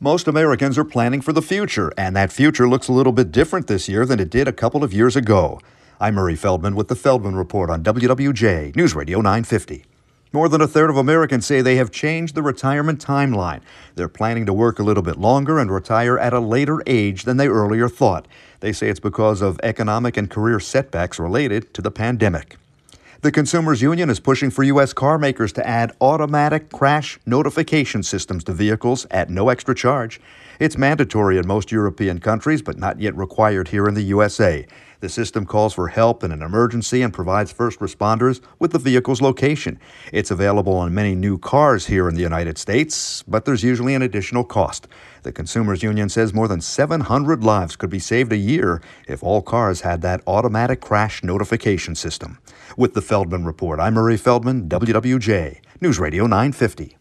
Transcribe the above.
Most Americans are planning for the future, and that future looks a little bit different this year than it did a couple of years ago. I'm Murray Feldman with the Feldman Report on WWJ News Radio 950. More than a third of Americans say they have changed the retirement timeline. They're planning to work a little bit longer and retire at a later age than they earlier thought. They say it's because of economic and career setbacks related to the pandemic. The Consumers Union is pushing for U.S. car makers to add automatic crash notification systems to vehicles at no extra charge. It's mandatory in most European countries, but not yet required here in the USA. The system calls for help in an emergency and provides first responders with the vehicle's location. It's available on many new cars here in the United States, but there's usually an additional cost. The Consumers Union says more than 700 lives could be saved a year if all cars had that automatic crash notification system. With the Feldman Report, I'm Murray Feldman, WWJ, News Radio 950.